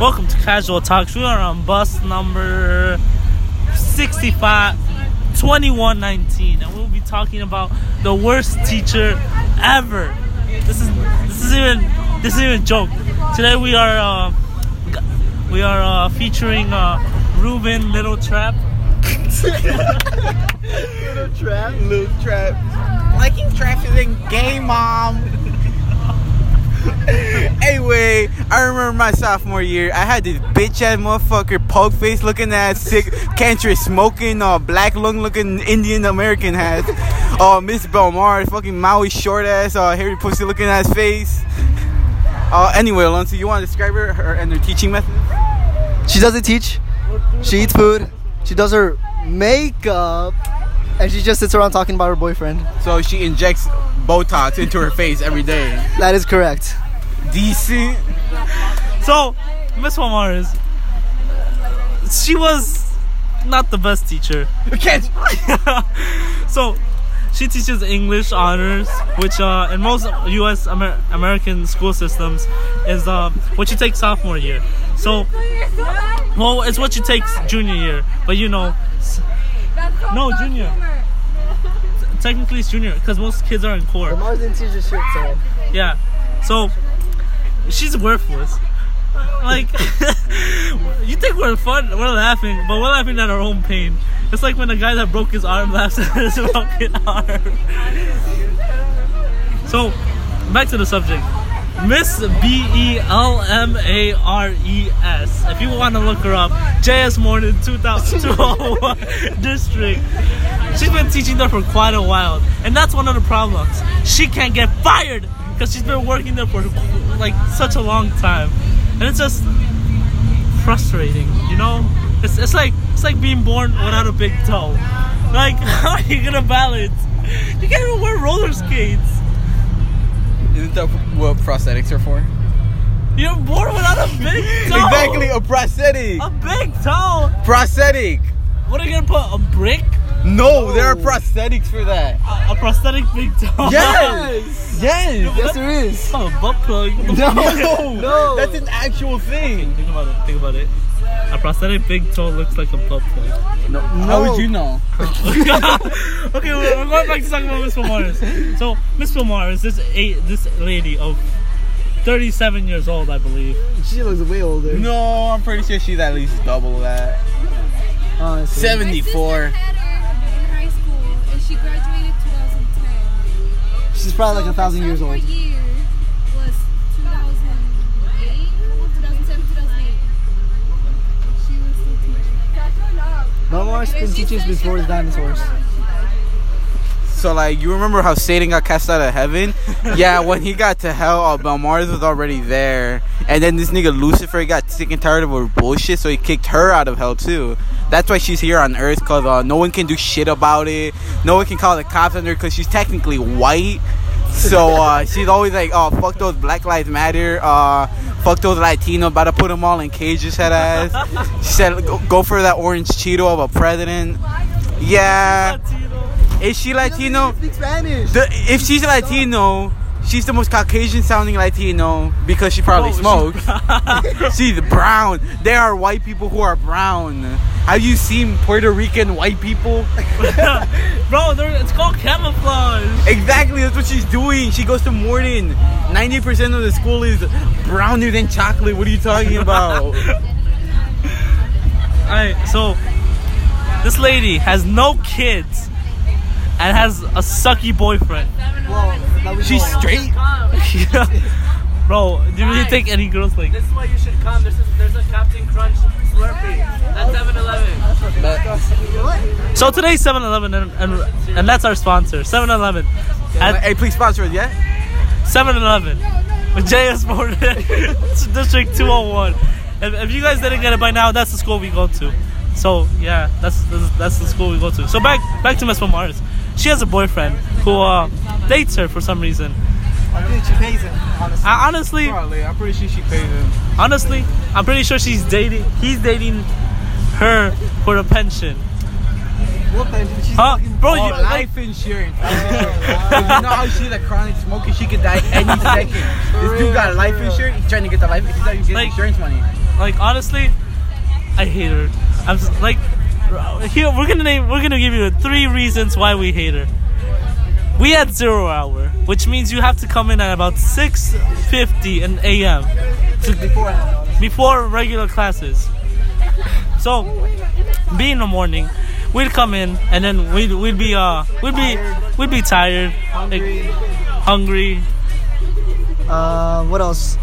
Welcome to Casual Talks. We are on bus number 65, 2119, and we'll be talking about the worst teacher ever. This is this is even this is even a joke. Today we are uh, we are uh, featuring uh, Ruben Little Trap. Little trap. Little trap. Liking trash is in game, mom. anyway, I remember my sophomore year. I had this bitch ass motherfucker, poke face looking ass, sick, cancerous smoking, uh, black lung looking Indian American hat. Uh, Miss Belmar, fucking Maui short ass, uh, hairy pussy looking ass face. Uh, anyway, Alonso, you want to describe her, her and her teaching method? She doesn't teach. She eats food. She does her makeup. And she just sits around talking about her boyfriend. So she injects Botox into her face every day. That is correct. DC. So, Miss Juarez, she was not the best teacher. Can't. so, she teaches English honors, which uh, in most U.S. Amer- American school systems is uh, what you take sophomore year. So, well, it's what you take junior year, but you know, no junior. Technically, it's junior because most kids are in core. Didn't teach her shit, so. Yeah. So she's worthless. Like you think we're fun, we're laughing, but we're laughing at our own pain. It's like when the guy that broke his arm laughs at his broken arm. So back to the subject. Miss B E L M A R E S. If you want to look her up, JS Morton 2001 District. She's been teaching there for quite a while, and that's one of the problems. She can't get fired because she's been working there for like such a long time, and it's just frustrating, you know. It's, it's like it's like being born without a big toe. Like how are you gonna balance? You can't even wear roller skates. Isn't that what prosthetics are for? You're born without a big toe. Exactly, a prosthetic. A big toe. prosthetic. What are you gonna put? A brick? No, there are prosthetics for that. A, a prosthetic big toe? Yes. Yes. Yes, there is. Oh, a butt plug. No. No. That's an actual thing. Think about it. Think about it. A prosthetic big toe looks like a butt plug. No. How would you know? okay, we're, we're going back to talking about Miss Belmares. So, Miss Belmares, this a this lady of 37 years old, I believe. She looks way older. No, I'm pretty sure she's at least double that. Honestly. Seventy-four. My sister had her in high school, and she graduated 2010. She's probably like a thousand years old. sophomore teaching. Belmar's been teaching us before the dinosaurs. So like, you remember how Satan got cast out of heaven? yeah, when he got to hell, uh, Belmares was already there, and then this nigga Lucifer got sick and tired of her bullshit, so he kicked her out of hell too. That's why she's here on Earth, cause uh, no one can do shit about it. No one can call the cops on her, cause she's technically white. So uh, she's always like, "Oh, fuck those Black Lives Matter. Uh, fuck those Latino. About to put them all in cages." Head ass. She said, go, "Go for that orange Cheeto of a president." Yeah. Is she Latino? Speak Spanish. The, if she's Latino, she's the most Caucasian sounding Latino because she probably Oh, smokes. she's brown. There are white people who are brown. Have you seen Puerto Rican white people? Bro, it's called camouflage. Exactly, that's what she's doing. She goes to Morton. 90% of the school is browner than chocolate. What are you talking about? Alright, so this lady has no kids and has a sucky boyfriend. Well, She's all. straight. Bro, do you really think any girls like This is why you should come. There's a, there's a Captain Crunch Slurpee at 7-Eleven. So today's 7-Eleven and, and, and that's our sponsor, 7-Eleven. At Hey, please sponsor us, yeah? 7-Eleven with JS Morton, District 201. If, if you guys didn't get it by now, that's the school we go to. So yeah, that's that's, that's the school we go to. So back back to Miss Mars. She has a boyfriend who uh, dates her for some reason. I think she pays him, honestly. I, honestly, Probably. I'm pretty sure she pays him. honestly, I'm pretty sure she's dating. He's dating her for a pension. What pension? She's Huh, bro? You like life insurance. Life insurance. you know how she's a chronic smoker? She could die any second. This dude got life insurance. He's trying to get the life. He's trying to get Like- insurance money. like honestly, I hate her. I'm s- like, here we're gonna name. We're gonna give you three reasons why we hate her. We had zero hour, which means you have to come in at about 6:50 in a.m. before regular classes. So, be in the morning, we'd come in and then we'd we'd be uh we'd be we'd be tired, like, hungry. Uh, what else?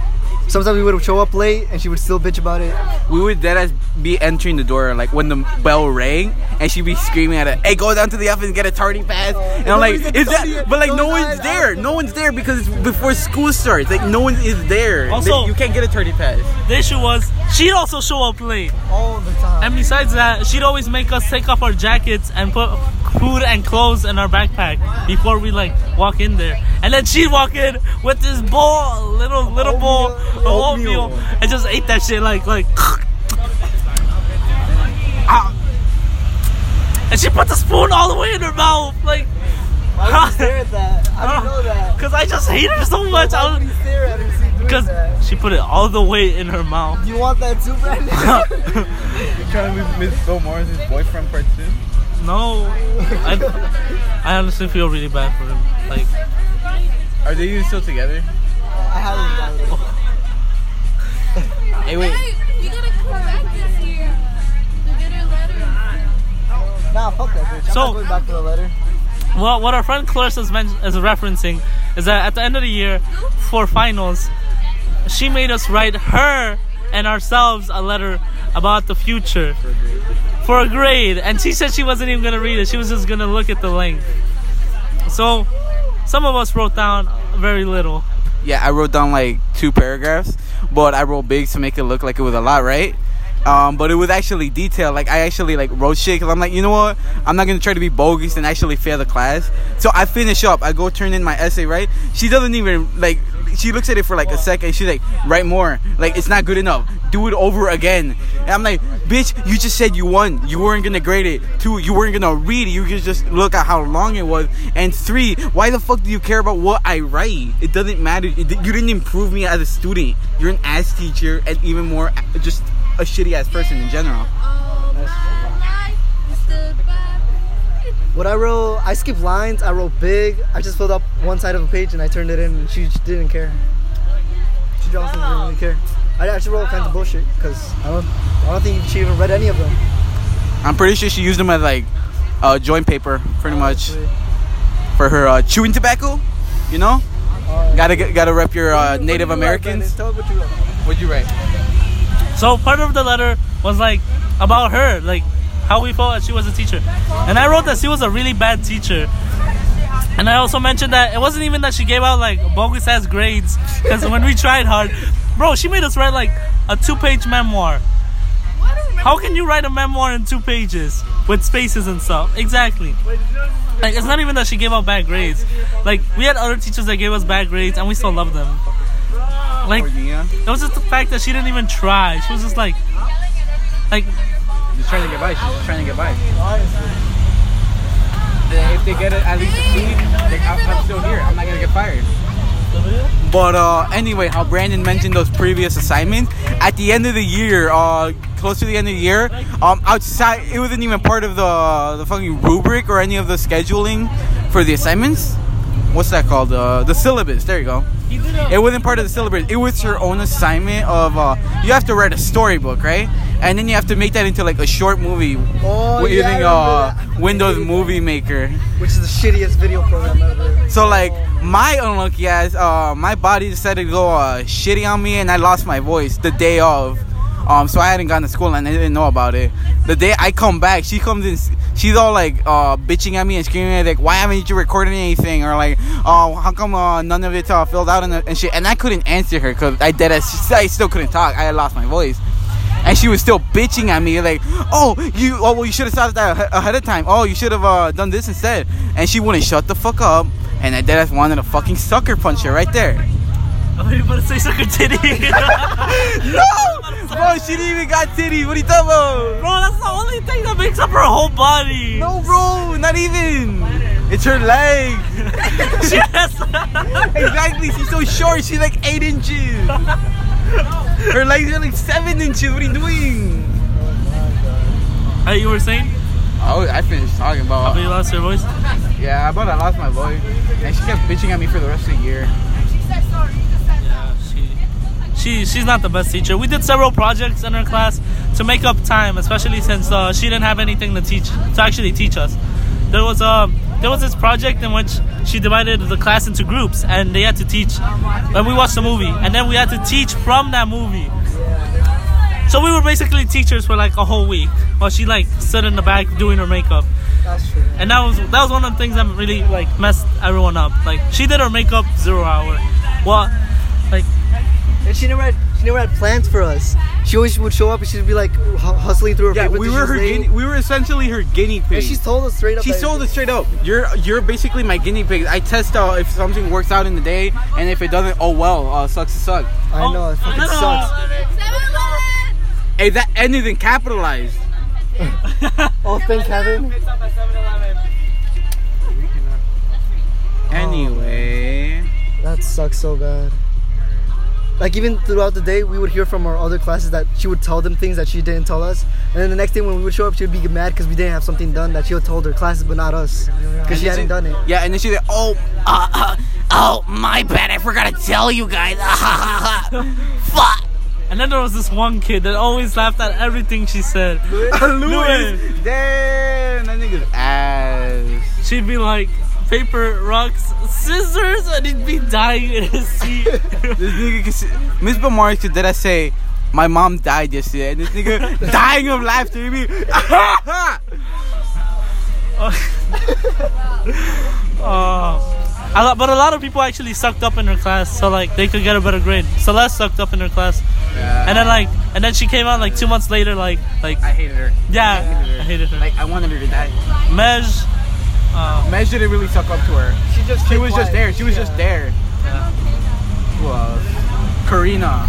Sometimes we would show up late and she would still bitch about it. We would then as be entering the door like when the bell rang and she'd be screaming at it, "Hey, go down to the office and get a tardy pass." And I'm like, "Is that?" But like, no no, one's there. No one's there because it's before school starts. Like, no one is there. Also- you can't get a tardy pass. The issue was she'd also show up late. All the time. And besides that, she'd always make us take off our jackets and put food and clothes in our backpack before we like walk in there. And then she'd walk in with this bowl, little little bowl of Oatmeal. oatmeal, and just ate that shit like like. Ah. And she put the spoon all the way in her mouth, like, Why would you stare at that? I do you know that? cause I just hate her so much. Why would you stare at her Because that? she put it all the way in her mouth. You want that too, Brandon? You trying to be Miss Belmares' boyfriend part two? No, I, I honestly feel really bad for him. Like, Are they even still together? I haven't done it. Hey, wait. Hey, you gotta come back this year to get her letter. Nah, fuck that bitch. I'm So- not going back to the letter. well, what our friend Clarissa is, men- is referencing is that at the end of the year, for finals, she made us write her and ourselves a letter about the future for a grade, and she said she wasn't even gonna read it. She was just gonna look at the length. So, some of us wrote down very little. Yeah, I wrote down like two paragraphs, but I wrote big to make it look like it was a lot, right? Um, but it was actually detailed. Like I actually like wrote shit because I'm like, you know what? I'm not gonna try to be bogus and actually fail the class. So I finish up. I go turn in my essay, right? She doesn't even like. She looks at it for like a second. She's like, write more. Like it's not good enough. Do it over again. And I'm like, bitch, you just said you won. You weren't gonna grade it. Two, you weren't gonna read it. You could just look at how long it was. And three, why the fuck do you care about what I write? It doesn't matter. You didn't improve me as a student. You're an ass teacher and even more just a shitty ass person in general. Oh, All What I wrote, I skipped lines. I wrote big. I just filled up one side of a page and I turned it in. And she just didn't care. She just didn't really care. I actually wrote all kinds of bullshit because I don't, I don't think she even read any of them. I'm pretty sure she used them as like uh, joint paper, pretty much for her uh, chewing tobacco. You know, gotta get, gotta rep your uh, Native Americans. Tell me what you wrote. What'd you write? So part of the letter was like about her, like how we felt that she was a teacher. And I wrote that she was a really bad teacher. And I also mentioned that it wasn't even that she gave out like bogus ass grades because when we tried hard, bro, she made us write like a two page memoir. How can you write a memoir in two pages with spaces and stuff? Exactly. Like it's not even that she gave out bad grades. Like we had other teachers that gave us bad grades and we still loved them. Like it was just the fact that she didn't even try. She was just like, like, Just trying to get by. She's just trying to get by. Honestly. If they get it at least a C, like, I'm, still here. I'm not gonna get fired. But uh, anyway, how Brandon mentioned those previous assignments at the end of the year, uh, close to the end of the year, um, outside it wasn't even part of the the fucking rubric or any of the scheduling for the assignments. What's that called? Uh, the syllabus. There you go. It wasn't part of the syllabus. It was your own assignment of uh, you have to write a storybook, right? And then you have to make that into like a short movie Oh, yeah, using uh. Windows Movie Maker. Which is the shittiest video program ever. So like my unlucky ass, uh, my body decided to go uh, shitty on me, and I lost my voice the day of. Um, so I hadn't gone to school and I didn't know about it. The day I come back, she comes in, she's all like uh, bitching at me and screaming at me, like, "Why haven't you recorded anything?" Or like, "Oh, how come uh, none of it's uh, filled out?" And, and shit. And I couldn't answer her because I did. as I still couldn't talk. I had lost my voice. And she was still bitching at me, like, "Oh, you, oh, well, you should have started that ahead of time. Oh, you should have uh, done this instead." And she wouldn't shut the fuck up. And I dead ass wanted to fucking sucker punch her right there. oh, you better say sucker titty. No, bro, she didn't even got titty. What are you talking about? Bro, that's the only thing that makes up her whole body. No, bro, not even. It's her leg. Exactly. She's so short. She's like eight inches. Her legs are like seven inches. What are you doing? Hey, you were saying? Oh, I finished talking about. But you lost your voice. Yeah, about I lost my voice, and she kept bitching at me for the rest of the year. Yeah, she, she, she's not the best teacher. We did several projects in her class to make up time, especially since uh, she didn't have anything to teach to actually teach us. There was um, there was this project in which she divided the class into groups, and they had to teach. And we watched the movie, and then we had to teach from that movie. So we were basically teachers for like a whole week, while she like stood in the back doing her makeup. That's true. And that was that was one of the things that really like messed everyone up. Like she did her makeup zero hour. Well, like And she never had she never had plans for us. She always would show up and she'd be like hu- hustling through her Yeah, paper. we till were she her was late. guinea, we were essentially her guinea pig. And she's told us straight up. She that- told us straight up, "You're you're basically my guinea pig. I test out if something works out in the day, and if it doesn't, oh well, uh, sucks to suck." I know it fucking sucks. Hey, that anything capitalized. Oh, thank heaven. Anyway, That sucks so bad. Like even throughout the day, we would hear from our other classes that she would tell them things that she didn't tell us, and then the next day when we would show up, she would be mad because we didn't have something done that she had told her classes, but not us, because she hadn't done it. yeah, and then she's like, "Oh, uh, uh, oh, my bad. I forgot to tell you guys. Fuck." and then there was this one kid that always laughed at everything she said. Louis, damn, that nigga's ass. She'd be like, paper, rocks, scissors, and he'd be dying in his seat. This nigga, Miss Bamari could did I say, my mom died yesterday, and this nigga dying of laughter. He be, Oh. Lot, but a lot of people actually sucked up in her class, so like they could get a better grade. Celeste sucked up in her class, and then like, and then she came out like two months later, like, like I hated her. yeah, hated her. I hated her. Like I wanted her to die. Mej, uh, Mej didn't really suck up to her. She just She stayed was just there. She was just there. Yeah. Who else? Karina.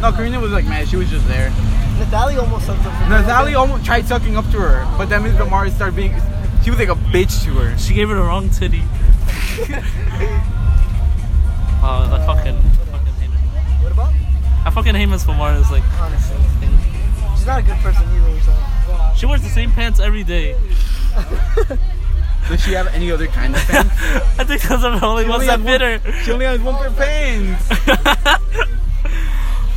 No, Karina was like man, She was just there. Natalie almost sucked up. for me. Natalie almost tried sucking up to her, but then Miss Bamari started being. She was like a bitch to her. she gave her the wrong titty. oh, I fucking, fucking hate her. What about? I fucking hate Miss Famara. like, Honestly, she's not a good person either. So. she wears the same pants every day. Does she have any other kind of fans? I think those are the only She ones only that has fit one- her. She only has one pair of pants.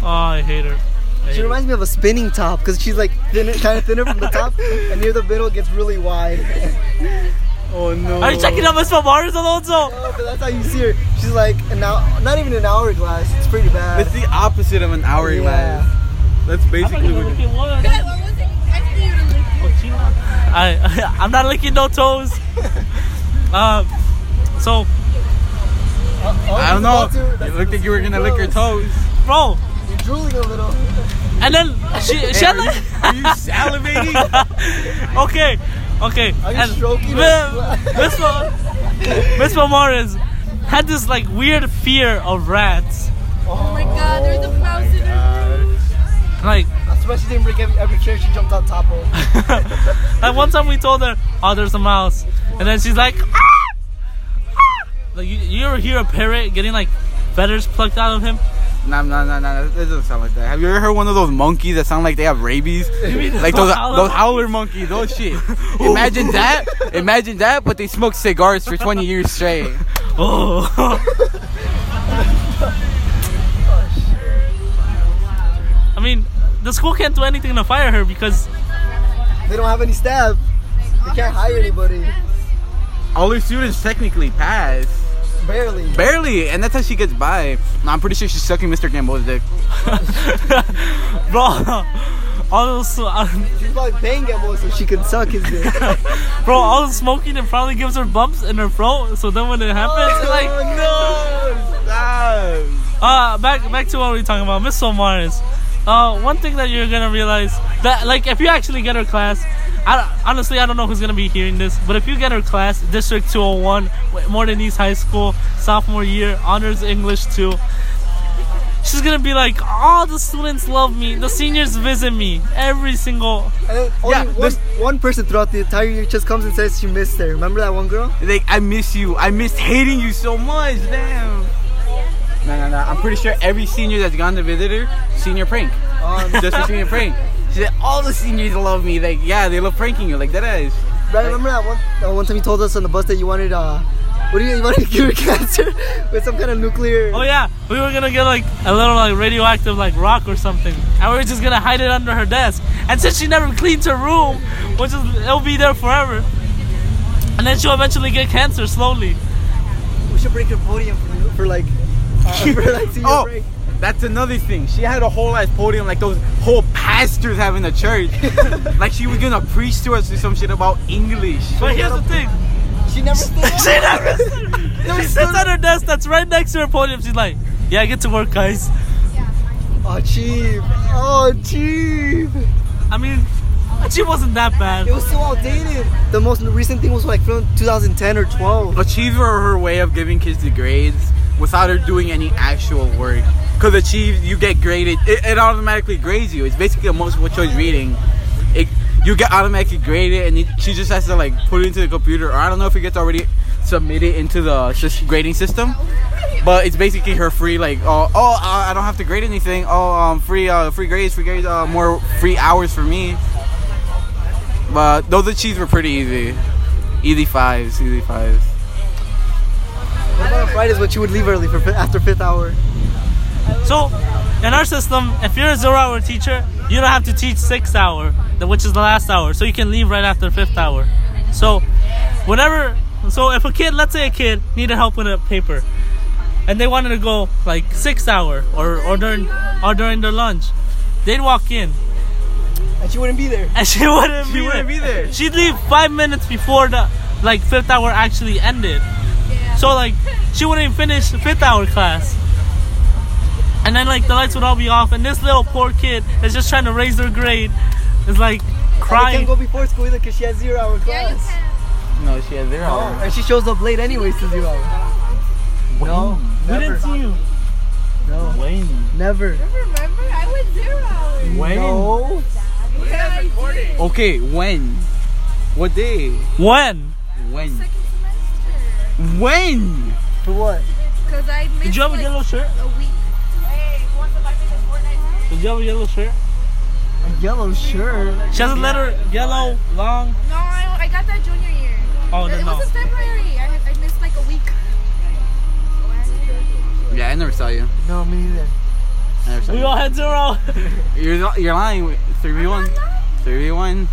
Oh, I hate her. I hate She her. reminds me of a spinning top because she's like thinner, kind of thinner from the top, and near the middle it gets really wide. Oh no. Are you checking out Miss Famara's Alonso? Oh, but that's how you see her. She's like an hour, not even an hourglass. It's pretty bad. It's the opposite of an hourglass. Yeah. That's basically what. looking one. Guys, what was I I'm not licking no toes. Um, so Oh, I don't know. to. That's You looked like you were gonna lick your toes. bro, You're drooling a little. and then she she Hey, had are, you, are you salivating? okay, okay. Are you and stroking Mi- it? Miss Ma- Miss Mamores had this like weird fear of rats. Oh my god, there's a mouse in her room. Like That's why she didn't break every, every chair she jumped on top of. like one time we told her, oh, there's a mouse, and then she's like, ah! Ah! like you, you ever hear a parrot getting like feathers plucked out of him? Nah, nah, nah, nah. That doesn't sound like that. Have you ever heard one of those monkeys that sound like they have rabies? like those howler those howler monkeys, those shit. Imagine that. Imagine that, but they smoke cigars for 20 years straight. Oh. I mean, the school can't do anything to fire her because They don't have any staff. They can't hire anybody. All her students technically pass. Barely. Barely, and that's how she gets by. No, I'm pretty sure she's sucking Mr. Gamboa's dick. bro, all those, uh, She's probably paying Gamble so she can suck his dick. bro, all the smoking it probably gives her bumps in her throat. So then when it happens, like, no! Stop! uh, back back to what we were talking about, Miss Somaris. Uh, one thing that you're gonna realize that, like, if you actually get her class, I honestly I don't know who's gonna be hearing this, but if you get her class, District 201, Morton East High School, sophomore year, honors English 2. She's gonna be like, all the students love me. The seniors visit me every single. And only Yeah, one, this- one person throughout the entire year just comes and says she missed her. Remember that one girl? Like, I miss you. I miss hating you so much. Damn. No, no, no. I'm pretty sure every senior that's gone to visit her, senior prank. Um, Just for senior prank. She said all the seniors love me. Like, yeah, they love pranking you. Like that is. Right, remember that one uh, one time you told us on the bus that you wanted uh what do you, you wanted to cure cancer with some kind of nuclear Oh yeah, we were gonna get like a little like radioactive like rock or something, and we were just gonna hide it under her desk. And since she never cleans her room, which is it'll be there forever, and then she'll eventually get cancer slowly. we should break her podium for, for like uh, for like Oh, break. that's another thing. She had a whole ass podium like those whole pastors have in the church. like she was gonna preach to us or some shit about English. But here's the thing, She never stood up. she never. she sits at her desk that's right next to her podium. She's like, "Yeah, I get to work, guys." Oh cheap. Oh cheap. I mean, she wasn't that bad. It was so outdated. The most recent thing was like from 2010 or 12. Achieve are her way of giving kids the grades without her doing any actual work. Cause achieve, you get graded. It, it automatically grades you. It's basically a multiple choice reading. It, you get automatically graded, and it, she just has to like put it into the computer, or I don't know if it gets already submitted into the grading system. But it's basically her free like oh oh uh, I don't have to grade anything. Oh um free uh free grades free grades uh more free hours for me. But those achieves were pretty easy, easy fives, easy fives. What about on Fridays when she would leave early for after fifth hour? So, in our system, if you're a zero-hour teacher, you don't have to teach sixth hour, the- which is the last hour. So you can leave right after fifth hour. So, whenever, so if a kid, let's say a kid needed help with a paper, and they wanted to go like sixth hour or or during or during their lunch, they'd walk in And she wouldn't be there. and she wouldn't She be wouldn't there. be there. She'd leave five minutes before the like fifth hour actually ended. So like she wouldn't even finish the fifth hour class. And then like the lights would all be off, and this little poor kid is just trying to raise her grade is like And I can't go before school either because she has zero hour Yeah, you class. can. No, she has zero. Oh, and she shows up late anyways to zero hour. No, we never. didn't see you. No, Wayne. never. Never Remember? I went zero hours. Wayne. No. Yeah, I did. Okay, when? What day? When? When? When? For what? Because I missed Did you have like a yellow shirt? A week. Did you have a yellow shirt? A yellow shirt? She has a letter yellow, long. No, I, I got that junior year. Oh, then It no. was in February. I, I missed like a week. Yeah, I never saw you. No, me neither. I never saw we you. all had zero. you're, you're lying. 3v1. 3v1.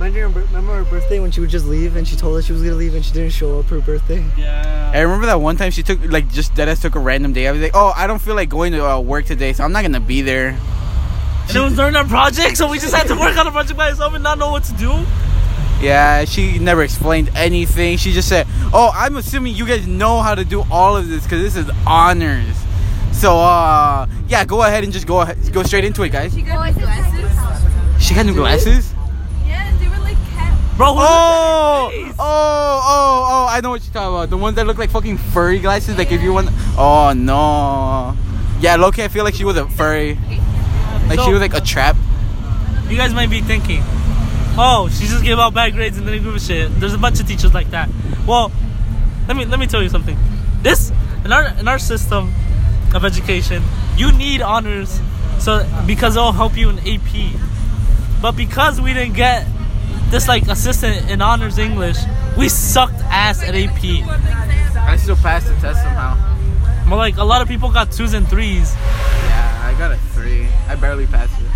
Remember her, remember her birthday when she would just leave and she told us she was gonna leave and she didn't show up for her birthday? yeah. I remember that one time she took like just deadass took a random day. I was like, oh, I don't feel like going to uh, work today, so I'm not gonna be there. And it was during our project, so we just had to work on the project by ourselves and not know what to do. Yeah, she never explained anything. She just said, "Oh, I'm assuming you guys know how to do all of this because this is honors." So, uh, yeah, go ahead and just go ahead, go straight into it, guys. She got me glasses. She got new glasses. Yeah, they were like cat. Bro, Oh, oh, oh, oh! I know what you're talking about. The ones that look like fucking furry glasses. Like if you want. Oh no. Yeah, Loki. I feel like she was a furry. Like she was like a trap. You guys might be thinking, oh, she just gave out bad grades and didn't give a shit. There's a bunch of teachers like that. Well, let me let me tell you something. This in our in our system of education, you need honors, so because it'll help you in AP. But because we didn't get this like assistant in honors English, we sucked ass at AP. I still passed the test somehow. But like a lot of people got twos and threes. Yeah, I got a three. I barely passed it.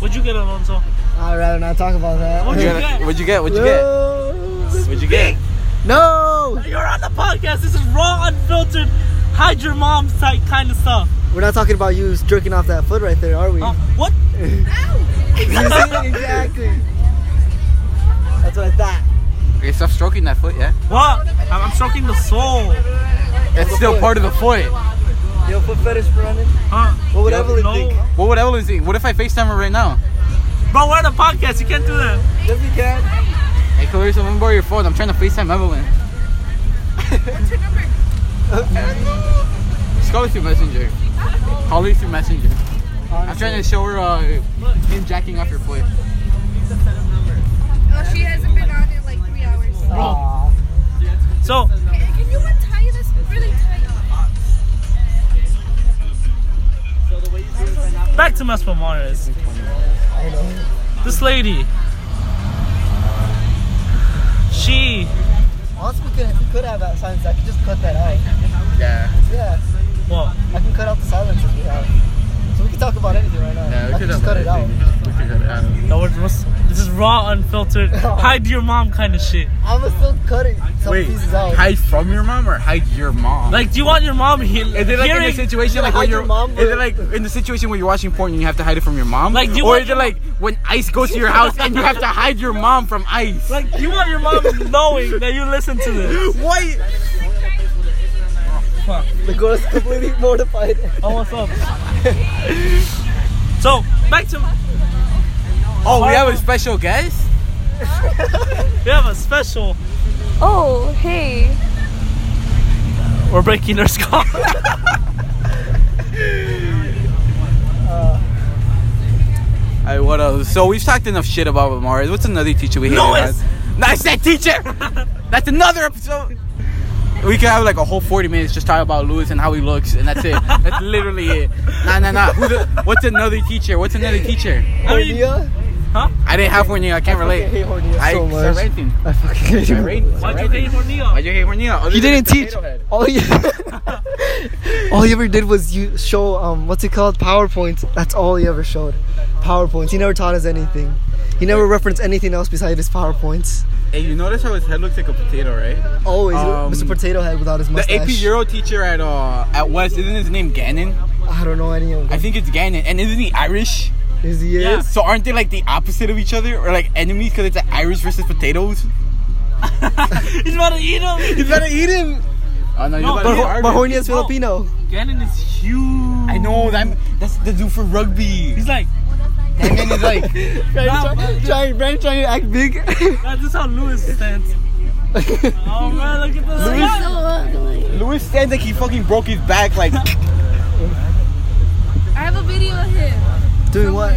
What'd you get, Alonso? I'd rather not talk about that. What'd What'd you you get? get? What'd you get? What'd you get? No. What'd you get? No! You're on the podcast. This is raw, unfiltered, hide your mom's type kind of stuff. We're not talking about you jerking off that foot right there, are we? Uh, what? Okay, stop stroking that foot, yeah? What? I'm, I'm stroking the sole. It's still part of the foot. Yo, foot fetish for running. Huh? What would Yo, Evelyn no. think? What would Evelyn think? What if I FaceTime her right now? Bro, we're on a podcast. You can't do that. Yes, we can. Hey, Clarissa, let me borrow your phone. I'm trying to FaceTime Evelyn. What's your number? Just call her through Messenger. Call her through Messenger. I'm trying to show her uh, him jacking off your foot. Oh, she hasn't So. Can you untie this really tight? Back to Mas Palmares. This lady. She. Honestly, we could, we could have that silence. I could just cut that out. Yeah. Yeah. What? I can cut out the silences we have. So we can talk about anything right now. Yeah, we I could just cut it out. We could cut it out. No, what's, what's, this is raw, unfiltered, oh. hide your mom kind of shit. I'm gonna still cut it some Wait, pieces out. hide from your mom or hide your mom? Like, do you want your mom he- Is it like in hearing? situation You like hide when your you're mom, Is but- it like in the situation where you're watching porn and you have to hide it from your mom? Like, you or want is your it like when ICE goes to your house and you have to hide your mom from ICE? like, you want your mom knowing that you listen to this. Why? The girl is completely mortified. Oh, what's up? so, back to Oh, we have a special guest. we have a special. Oh, hey. We're breaking her skull. Uh. Alright, what else? So we've talked enough shit about Mars. What's another teacher we hate? Louis! No, I said teacher. That's another episode. We could have like a whole 40 minutes just talk about Lewis and how he looks, and that's it. That's literally it. Nah, nah, nah. Who's a, what's another teacher? What's another teacher? I mean, Hornia? Huh? I didn't have one. I can't I relate. fucking hate Hornia I so much. ranting. I fucking hate Start him. Why'd you hate ranting. Hornia? Why'd you hate Hornia? He didn't teach. head. All he, all he ever did was you show um what's it called PowerPoint. That's all he ever showed. PowerPoints. He never taught us anything. He never referenced anything else besides his PowerPoints. Hey, you notice how his head looks like a potato, right? Always Um, Mr. Potato Head without his mustache. The. AP Euro teacher at uh at West isn't his name Gannon? I don't know any of them. I think it's Gannon, and isn't he Irish? Is he Yeah. is? So aren't they like the opposite of each other, or like enemies because it's like Irish versus potatoes? He's about to eat him. You better eat him. Oh no, you No, better But, eat Ho- but Hornia is. Filipino. Gannon is huge. I know that that's the dude for rugby. He's like, That man is like Brian trying, trying, trying to act big. that's just how Lewis stands. Oh man, look at this Lewis- guy. So ugly. Louis stands like he fucking broke his back. Like I have a video of him. Doing what?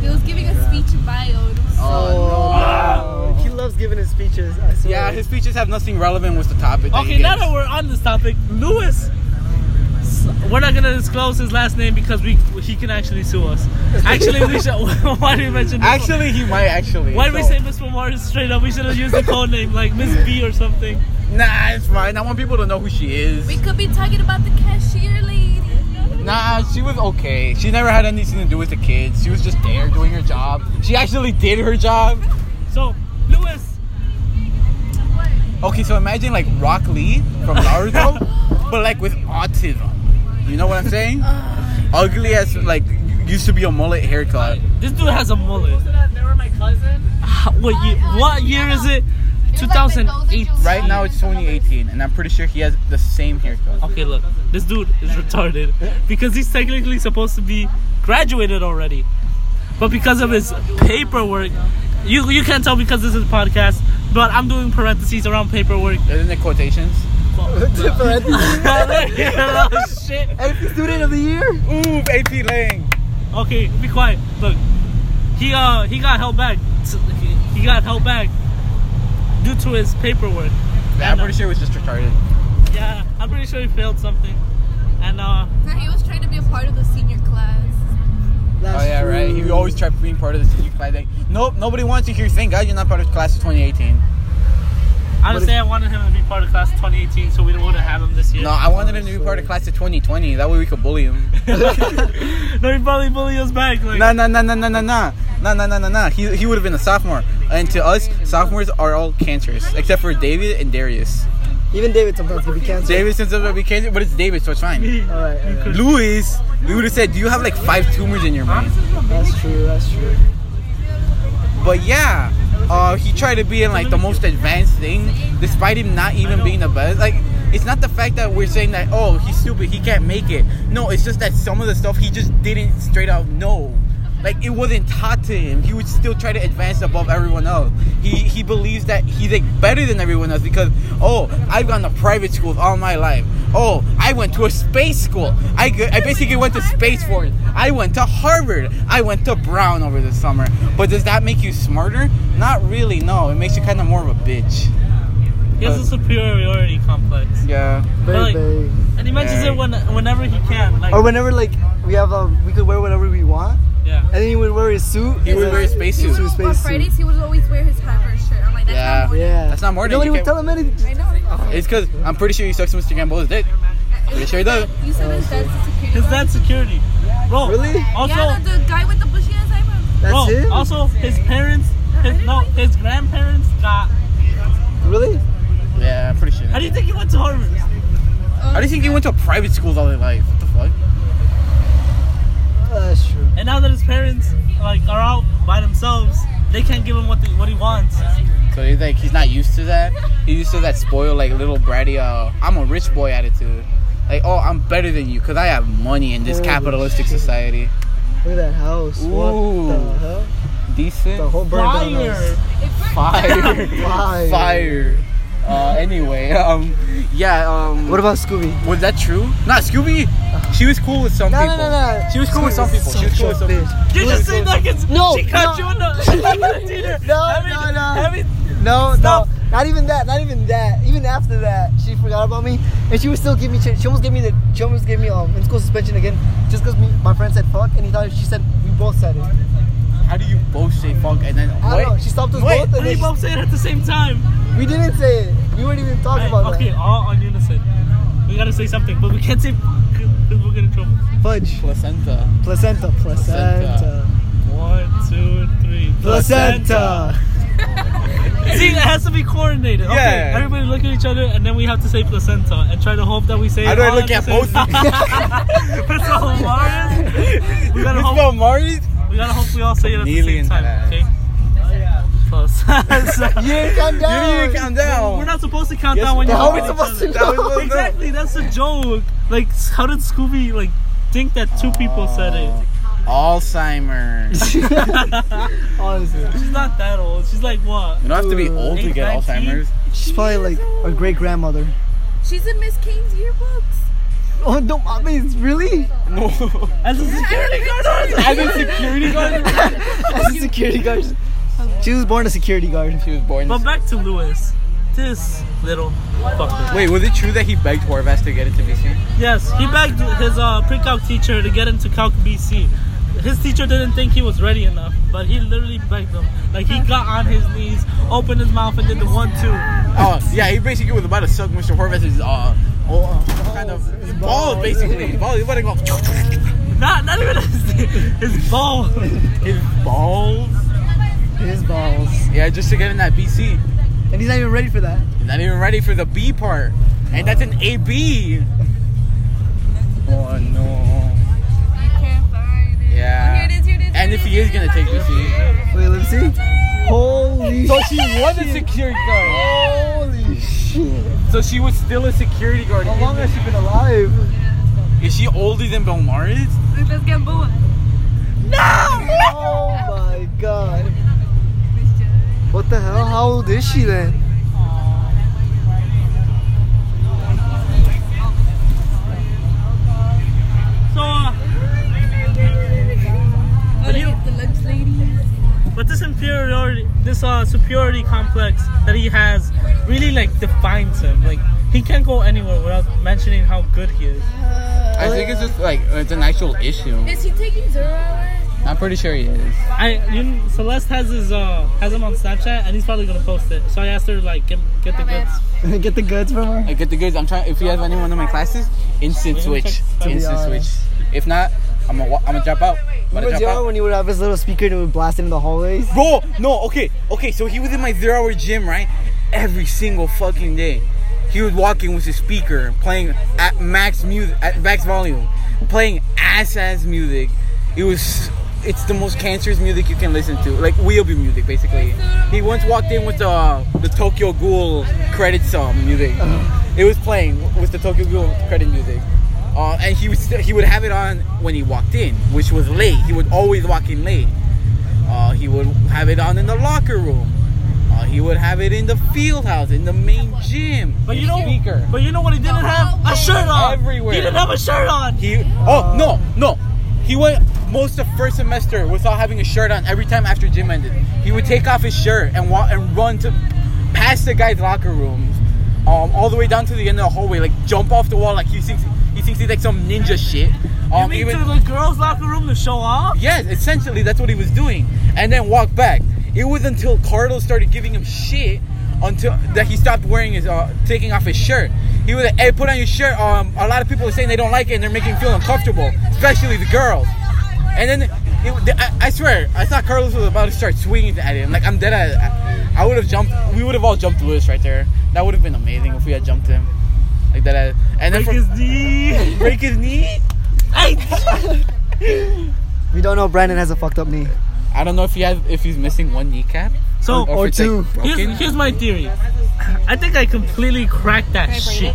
He was giving a speech in bio. It was so Oh, no. He loves giving his speeches. Yeah, his speeches have nothing relevant with the topic. that Okay, now that we're on this topic, Lewis. We're not gonna disclose his last name because we he can actually sue us. Actually, we should. Why do we mention? Miss- Actually, he might actually. why did we say Miss Memorial straight up? We should have used the code name like Miss B or something. Nah, it's fine. I want people to know who she is. We could be talking about the cashier lady. Nah, she was okay. She never had anything to do with the kids. She was just there doing her job. She actually did her job. So, Lewis, Okay, so imagine like Rock Lee from Naruto, but like with autism. You know what I'm saying? Ugly as like used to be a mullet haircut. this dude has a mullet. They were my cousin. Ah, what year? What year is it? 2008. Right now it's 2018, and I'm pretty sure he has the same haircut. Okay, look, this dude is retarded because he's technically supposed to be graduated already, but because of his paperwork, you you can't tell because this is a podcast. But I'm doing parentheses around paperwork. Isn't it quotations? Different. oh shit. AP student of the year. Ooh, AP Lang. Okay, be quiet. Look, he uh he got held back. He got held back due to his paperwork. Yeah, I'm pretty sure it was just retarded. Yeah, I'm pretty sure he failed something. And uh, he was trying to be a part of the senior class. That's oh yeah, right. He true. always tried being part of the senior class. Like, nope, nobody wants to hear. Thank God you're not part of class of 2018. Honestly, if, I wanted him to be part of class 2018, so we wouldn't have him this year. No, I wanted him to be part of class of 2020. That way we could bully him. no, he probably bully us back. Like. Nah, nah, nah, nah, nah, nah, nah. Nah, nah, nah, nah, nah. He, he would have been a sophomore. And to us, sophomores are all cancerous, except for David and Darius. Even David sometimes can be cancer. David sometimes can be cancer, but it's David, so it's fine. all right, all right. Louis, we would have said, do you have like five tumors in your brain? That's true, that's true. But yeah, uh, he tried to be in like the most advanced thing, despite him not even being the best. Like, it's not the fact that we're saying that oh he's stupid, he can't make it. No, it's just that some of the stuff he just didn't straight out know. Like it wasn't taught to him. He would still try to advance above everyone else. He he believes that he's like better than everyone else because oh I've gone to private schools all my life. Oh I went to a space school. I I basically went to Space Force. I went to Harvard. I went to Brown over the summer. But does that make you smarter? Not really. No, it makes you kind of more of a bitch. he has a superiority complex, Yeah. Very like- and he mentions Yeah. it when whenever he can. Like, Or whenever like we have um, we could wear whatever we want, Yeah. and then he would wear his suit. He would wear his space spacesuit. would, Suit, on space suit. Fridays, he would always wear his hat or shirt. I'm like, that's Yeah. not morning. Yeah, That's not morning, Nobody would tell him anything. I know. It's because I'm pretty sure he sucks Mr. Gamboa's dick. Uh, pretty sure he does. You said his dad's the security His guard? dad's security. Bro. Really? Also, yeah, the, the guy with the bushy ass eyebrows. That's bro, him. also his parents, his, no, his grandparents got. Really? Yeah, I'm pretty sure. How do you think he went to Harvard? How do you think he went to a private schools all his life? What the fuck? That's true. And now that his parents like are out by themselves, they can't give him what the, what he wants. So he's like he's not used to that. He's used to that spoiled like little bratty. Uh, I'm a rich boy attitude. Like oh I'm better than you because I have money in this Holy capitalistic shit. society. Look at that house. Ooh. What the hell? Decent. The whole burned. Fire. Fire. Fire. Fire. Uh, anyway, um, yeah. Um, What about Scooby? was that true? Not Scooby. She was cool with some No, no, people. no, no. She was cool with some people. She was cool with some people. bitch. You just say nuggets. No, she cut no. you in the. Dieter, No, having- no, no. having- No, no, not even that, not even that. Even after that, she forgot about me, and she would still give me. She she almost gave me the. She almost gave me um in school suspension again, just because me my friend said fuck, and he thought she said we both said it. How do you both say fuck and then I wait? don't know. She stopped us Wait, both, And and they then both say it at the same time. we didn't say it. We weren't even talking Hey, about okay, all on unison. We gotta say something, but we can't say because we'll get in trouble. Fudge, Placenta. placenta, placenta, One, two, three. placenta. See, it has to be coordinated. Okay, Yeah. everybody look at each other, and then we have to say placenta, and try to hope that we say. How it do I all look at both? time. It's all Marius. We gotta You hope. spell Mari? We gotta hope we all say it at the same time. that. Okay. Placenta. You didn't count You didn't count down. We're not supposed to count Yes, down when you're How are we supposed each to other. Know? what- Exactly, that's a joke. Like, how did Scooby like think that two people said it? Oh. Alzheimer's. Honestly, She's not that old. She's like what? You don't have to be old to get 19? Alzheimer's. she's probably like a great grandmother. She's in Miss King's yearbooks. Oh no, I mean, really? No. As a security guard. As a security guard? As a security guard. She was born a security guard. She was born. But back to Lewis. This little fucker. Wait, was it true that he begged Horvath to get into BC? Yes, he begged his uh, pre-calc teacher to get into Calc BC. His teacher didn't think he was ready enough, but he literally begged him. Like he got on his knees, opened his mouth, and did the one-two. Oh, yeah, he basically was about to suck Mr. Horvath's, uh, oh, uh, kind of, his balls, basically. His balls, he was about to go, Not, not even his, his balls. his balls. His balls. Yeah, just to get in that BC. And he's not even ready for that. He's not even ready for the B part. And that's an AB. Oh, no. I can't find it. Yeah. Oh, here it is, here it is. And if he is gonna take here it BC. Wait, let's see. Holy So she was a security guard. Holy shit. So she was still a security guard. How long has she been alive? Is she older than Belmares? is. Let's get Boa. Oh my god. What the hell? How old is she then? So, uh, look at the lunch lady. but this inferiority, this uh, superiority complex that he has, really like defines him. Like he can't go anywhere without mentioning how good he is. I think it's just like it's an actual issue. Is he taking zero hour? I'm pretty sure he is. I you, Celeste has his uh has him on Snapchat and he's probably gonna post it. So I asked her like get get the goods. Get the goods from her? I get the goods. I'm trying. If you have anyone in my classes, instant switch. Instant switch. If not, I'm gonna I'm gonna drop out. I'm gonna Remember drop out. when he would have his little speaker and it would blast it in the hallways? Bro, no, okay, okay. So he was in my zero hour gym, right? Every single fucking day. He was walking with his speaker, playing at max music, at max volume, playing ass ass music. It was, it's the most cancerous music you can listen to, like wheelby music, basically. He once walked in with the the Tokyo Ghoul credit song music. It was playing with the Tokyo Ghoul credit music. Uh, and he was he would have it on when he walked in, which was late. He would always walk in late. Uh, he would have it on in the locker room. Uh, he would have it in the field house, in the main gym. But you know, speaker. but you know what he didn't have? A shirt on. Everywhere. He didn't have a shirt on. He oh no no, he went most of first semester without having a shirt on. Every time after gym ended, he would take off his shirt and walk and run to past the guys' locker rooms, um, all the way down to the end of the hallway, like jump off the wall like he thinks he thinks he's like some ninja shit. You Um, mean even to the girls' locker room to show off? yes, essentially that's what he was doing, and then walk back. It was until Carlos started giving him shit until that he stopped wearing his uh, taking off his shirt. He was like, "Hey, put on your shirt." Um, a lot of people are saying they don't like it and they're making him feel uncomfortable, especially the girls. And then it, I, I swear, I thought Carlos was about to start swinging at him. Like I'm dead. I, I would have jumped. We would have all jumped Lewis right there. That would have been amazing if we had jumped him. Like that. And then Break from- his knee. break his knee. We don't know Brandon has a fucked up knee. I don't know if he has if he's missing one kneecap So or, Or if two. Like, here's, here's my theory. I think I completely cracked that shit.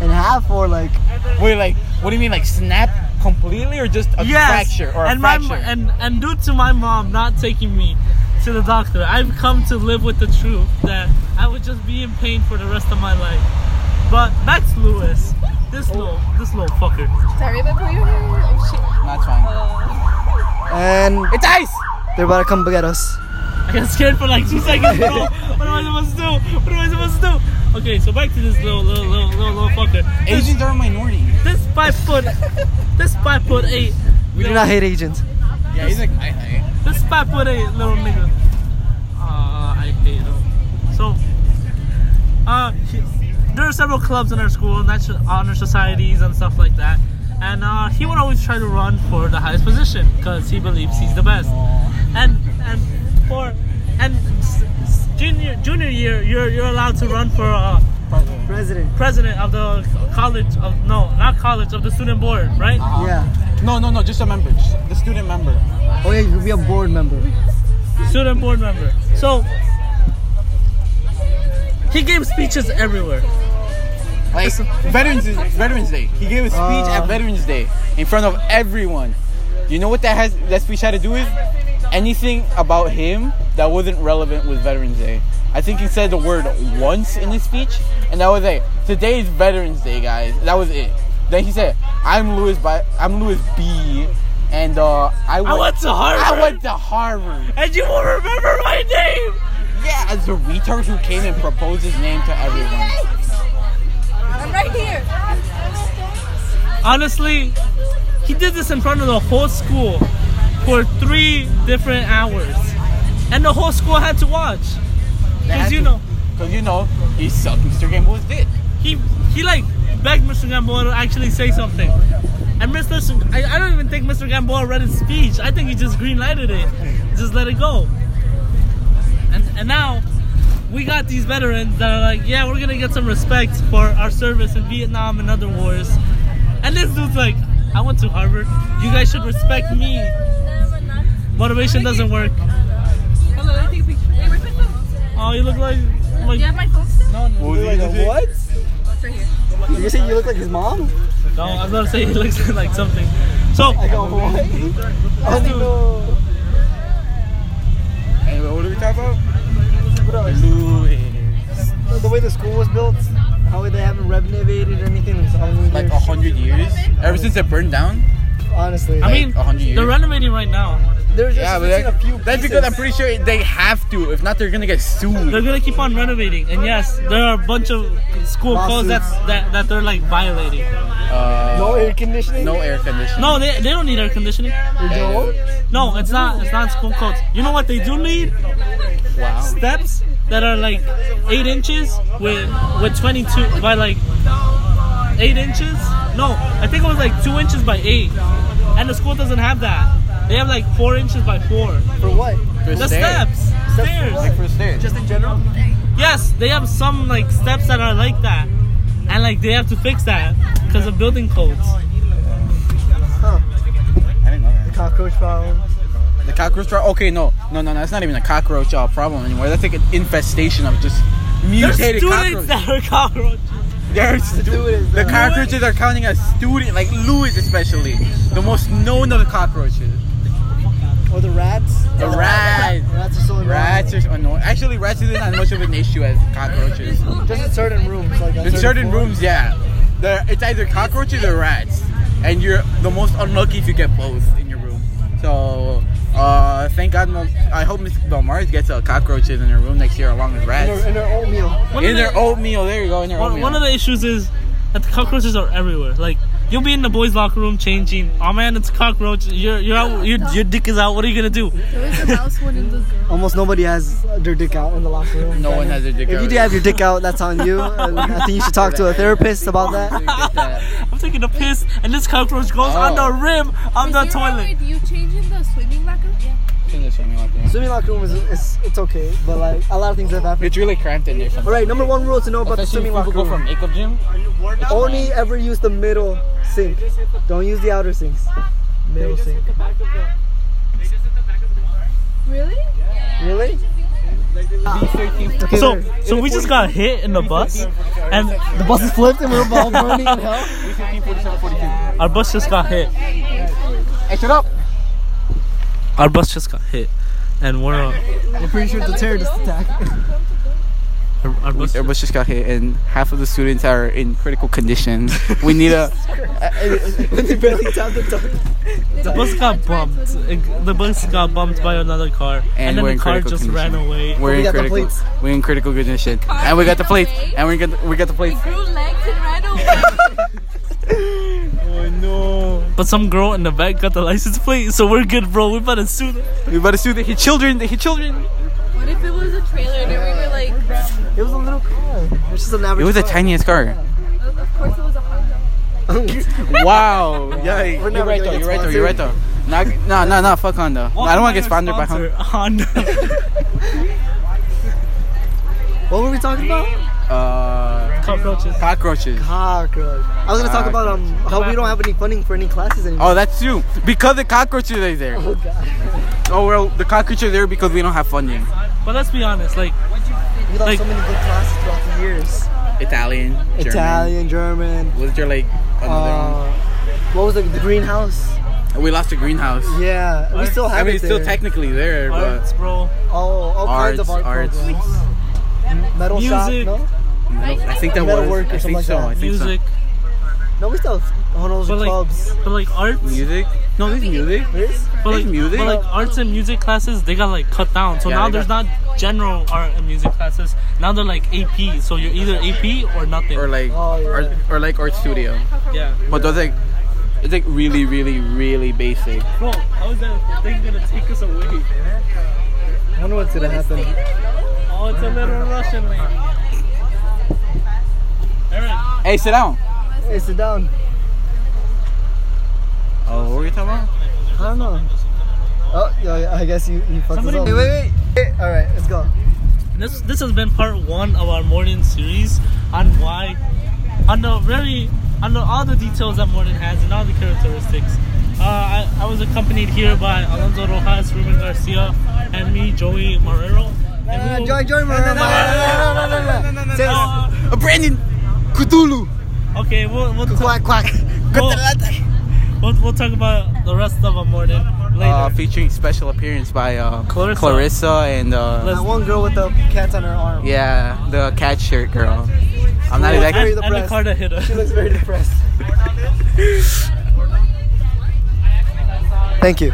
In half or like Wait, like, what do you mean, like snap completely or just a Yes. fracture or a and my and and due to my mom not taking me to the doctor, I've come to live with the truth that I would just be in pain for the rest of my life. But back to Lewis. This little this little fucker. Sorry about your hair. Oh shit. That's fine. Uh, and It's ICE. they're about to come get us. I got scared for like two seconds, bro. what am I supposed to do? What am I supposed to do? Okay, so back to this little little little little, little fucker. This, Asians are a minority. this five foot this five foot eight We do not hate Asians. Yeah, he's like my height. This five foot eight little nigga. Uh, I hate him. So, uh, he- there are several clubs in our school, natu- honor societies and stuff like that. And uh, he would always try to run for the highest position because he believes he's the best. And and for and s- s- junior junior year, you're you're allowed to run for uh, President. president of the college of no, not college of the student board, right? Yeah. No, no, no, just a member, just the student member. Oh yeah, you could be a board member. student board member. So he gave speeches everywhere. Like Veterans Veterans Day. He gave a speech Uh. at Veterans Day in front of everyone. You know what that has that speech had to do with? Anything about him that wasn't relevant with Veterans Day. I think he said the word once in his speech, and that was it. Today is Veterans Day, guys. That was it. Then he said, "I'm Louis. By I'm Louis B. And uh, I went, I went to Harvard. I went to Harvard. and you will remember my name. Yeah, as the retard who came and proposed his name to everyone. I'm right here. Honestly, he did this in front of the whole school for three different hours, and the whole school had to watch. Cause you know, Because you know, he sucked Mr. Gamble's dick. he he like begged Mr. Gamboa to actually say something. And Mr. I don't even think Mr. Gamboa read his speech. I think he just green lighted it. Just let it go. And and now we got these veterans that are like, yeah, we're gonna get some respect for our service in Vietnam and other wars. And this dude's like, I went to Harvard. You guys should respect me. Motivation doesn't work. Hello, let me take a picture. Hey, where's my phone? Oh, you look like like You have my phone still? no, no, What was Like gonna a say? what? Oh, it's right here. You say you look like his mom? no. I was gonna say he looks like something. So I go what? I don't know. Anyway, what are we talking about? What else? Louis. The way the school was built, how they haven't renovated anything in Like a hundred years? Ever since it burned down? Honestly, I mean, hundred years. they're renovating right now. There's just Yeah, but that, a few. that's because I'm pretty sure they have to. If not, they're gonna get sued. They're gonna keep on renovating, and yes, there are a bunch of school codes that's, that that they're like violating. Uh, no air conditioning. no air conditioning. No, they, they don't need air conditioning. They don't. No, it's not it's not school codes. You know what they do need? Wow. Steps that are like eight inches with with 22 by like eight inches. No, I think it was like two inches by eight, and the school doesn't have that. They have like four inches by four. For what? For The stairs. steps, stairs. Like for stairs. Just in general. Yes, they have some like steps that are like that, and like they have to fix that because of building codes. Huh? I didn't know that. The cockroach problem. The cockroach problem? Okay, no. No, no, no. That's not even a cockroach uh, problem anymore. That's like an infestation of just There's mutated students cockroaches. that are cockroaches. They're Students, the cockroaches are counting as student, like Louis especially, the most known of the cockroaches. Or the rats. The rats. Rats are so annoying. Rats are annoying. Actually, rats isn't as much of an issue as cockroaches. Just in certain rooms, like In certain floors. rooms, yeah, the, it's either cockroaches or rats, and you're the most unlucky if you get both in your room. So, uh, thank God, Mel- I hope Miss Belmares gets uh, cockroaches in her room next year along with In rats. in their oatmeal. One In of their the- oatmeal, there you go. In their One, oatmeal. one of the issues is that the cockroaches are everywhere. Like You'll be in the boys' locker room changing. Oh man, it's a cockroach. Your your out, your your dick is out. What are you gonna do? There a mouse one in the girl. Almost nobody has their dick out in the locker room. No one has their dick If out. If you do have your dick out, that's on you. And I think you should talk to a therapist about that. I'm taking a piss, and this cockroach goes on the Oh. rim of the Is there a way toilet. Do you change in the swimming locker? Yeah. Swimming locker room is it's, it's okay, but like a lot of things have happened. It's really cramped in there. All right, number one rule to know about the Especially swimming if people locker go room: from makeup gym. only ever use the middle sink. Don't use the outer sinks. Middle sink. Really? Really? Okay, So so we just got hit in the bus, and the bus is flipped and we're all burning in hell. our bus just got hit. Hey, shut up. Our bus just got hit, and we're uh, We're pretty sure it's a terrorist attack. our, our bus. Our bus just got hit, and half of the students are in critical condition. We need a. they barely tapped the bus got bumped. It- The bus got bumped by another car, and, And then we're the in car critical just condition. ran away. We're we in got the critical. plates. We're in critical condition, and we got the plates, and we got the, we got the plates. Grew legs and ran away. No! But some girl in the back got the license plate, so we're good, bro. We better sue them. We about to sue the hit children. The hit children. what if it was a trailer and we were like, It was a little car. It's just an It average. was the tiniest car. oh, of course it was a Honda. wow. Yeah. We're You're never right gonna though. You're right though. You're right though. Not, no, no, no. Fuck Honda. No, I don't want to get sponsored by Honda. Honda. What were we talking about? Uh, Cockroaches. cockroaches. Cockroach. I was gonna talk about um how we don't have any funding for any classes anymore. Oh, that's true. Because the cockroaches are there. Oh god. Oh well, the cockroaches are there because we don't have funding. But let's be honest, like We lost Like- so many good classes throughout the years. Italian, German. Italian, German. Was there like another Uh, what was it? The greenhouse. We lost the greenhouse. Yeah, we still have I mean, it it's still technically there, arts, but bro. Oh, all kinds of art Arts, arts. programs. M- Metal shop, Music. no? I think that Metal was. work or I think like so. that. I think Music, No, we still have all those But like- clubs. but like arts. Music. No, there's music. There is? but like there's music. but like arts and music classes, they got like cut down. So Yeah, now they there's got- not general art and music classes. Now they're like AP. So you're either AP or nothing. Or like, Oh, yeah. or, or like art studio. yeah, But those like, it's like really, really, really basic. bro. How is that thing gonna take us away? I wonder what's gonna happen. Oh, it's a little Russian lady. Aaron, Hey, sit down. Hey, sit down. Oh, what were you talking about? I don't know. Oh, yeah, I guess you, you fucked us Somebody- up. Wait, wait, wait. All right, let's go. this this has been part one of our morning series on why, on the very, on the, all the details that Morton has and all the characteristics. Uh, I, I was accompanied here by Alonso Rojas, Ruben Garcia, and me, Joey Marrero. And we Uh, will- join, join, no, no, no, no, no, no, no, no, Say Uh, Uh, Brandon, Cthulhu. okay, we'll we'll, ta- Quack, quack. we'll, we'll we'll talk about the rest of our morning later. Uh, featuring special appearance by uh, Clarissa. Clarissa and uh, That one girl with the cats on her arm. yeah, the cat shirt girl. I'm not Cool. exactly. Very and, and depressed. car hit us. She looks very depressed. Thank you.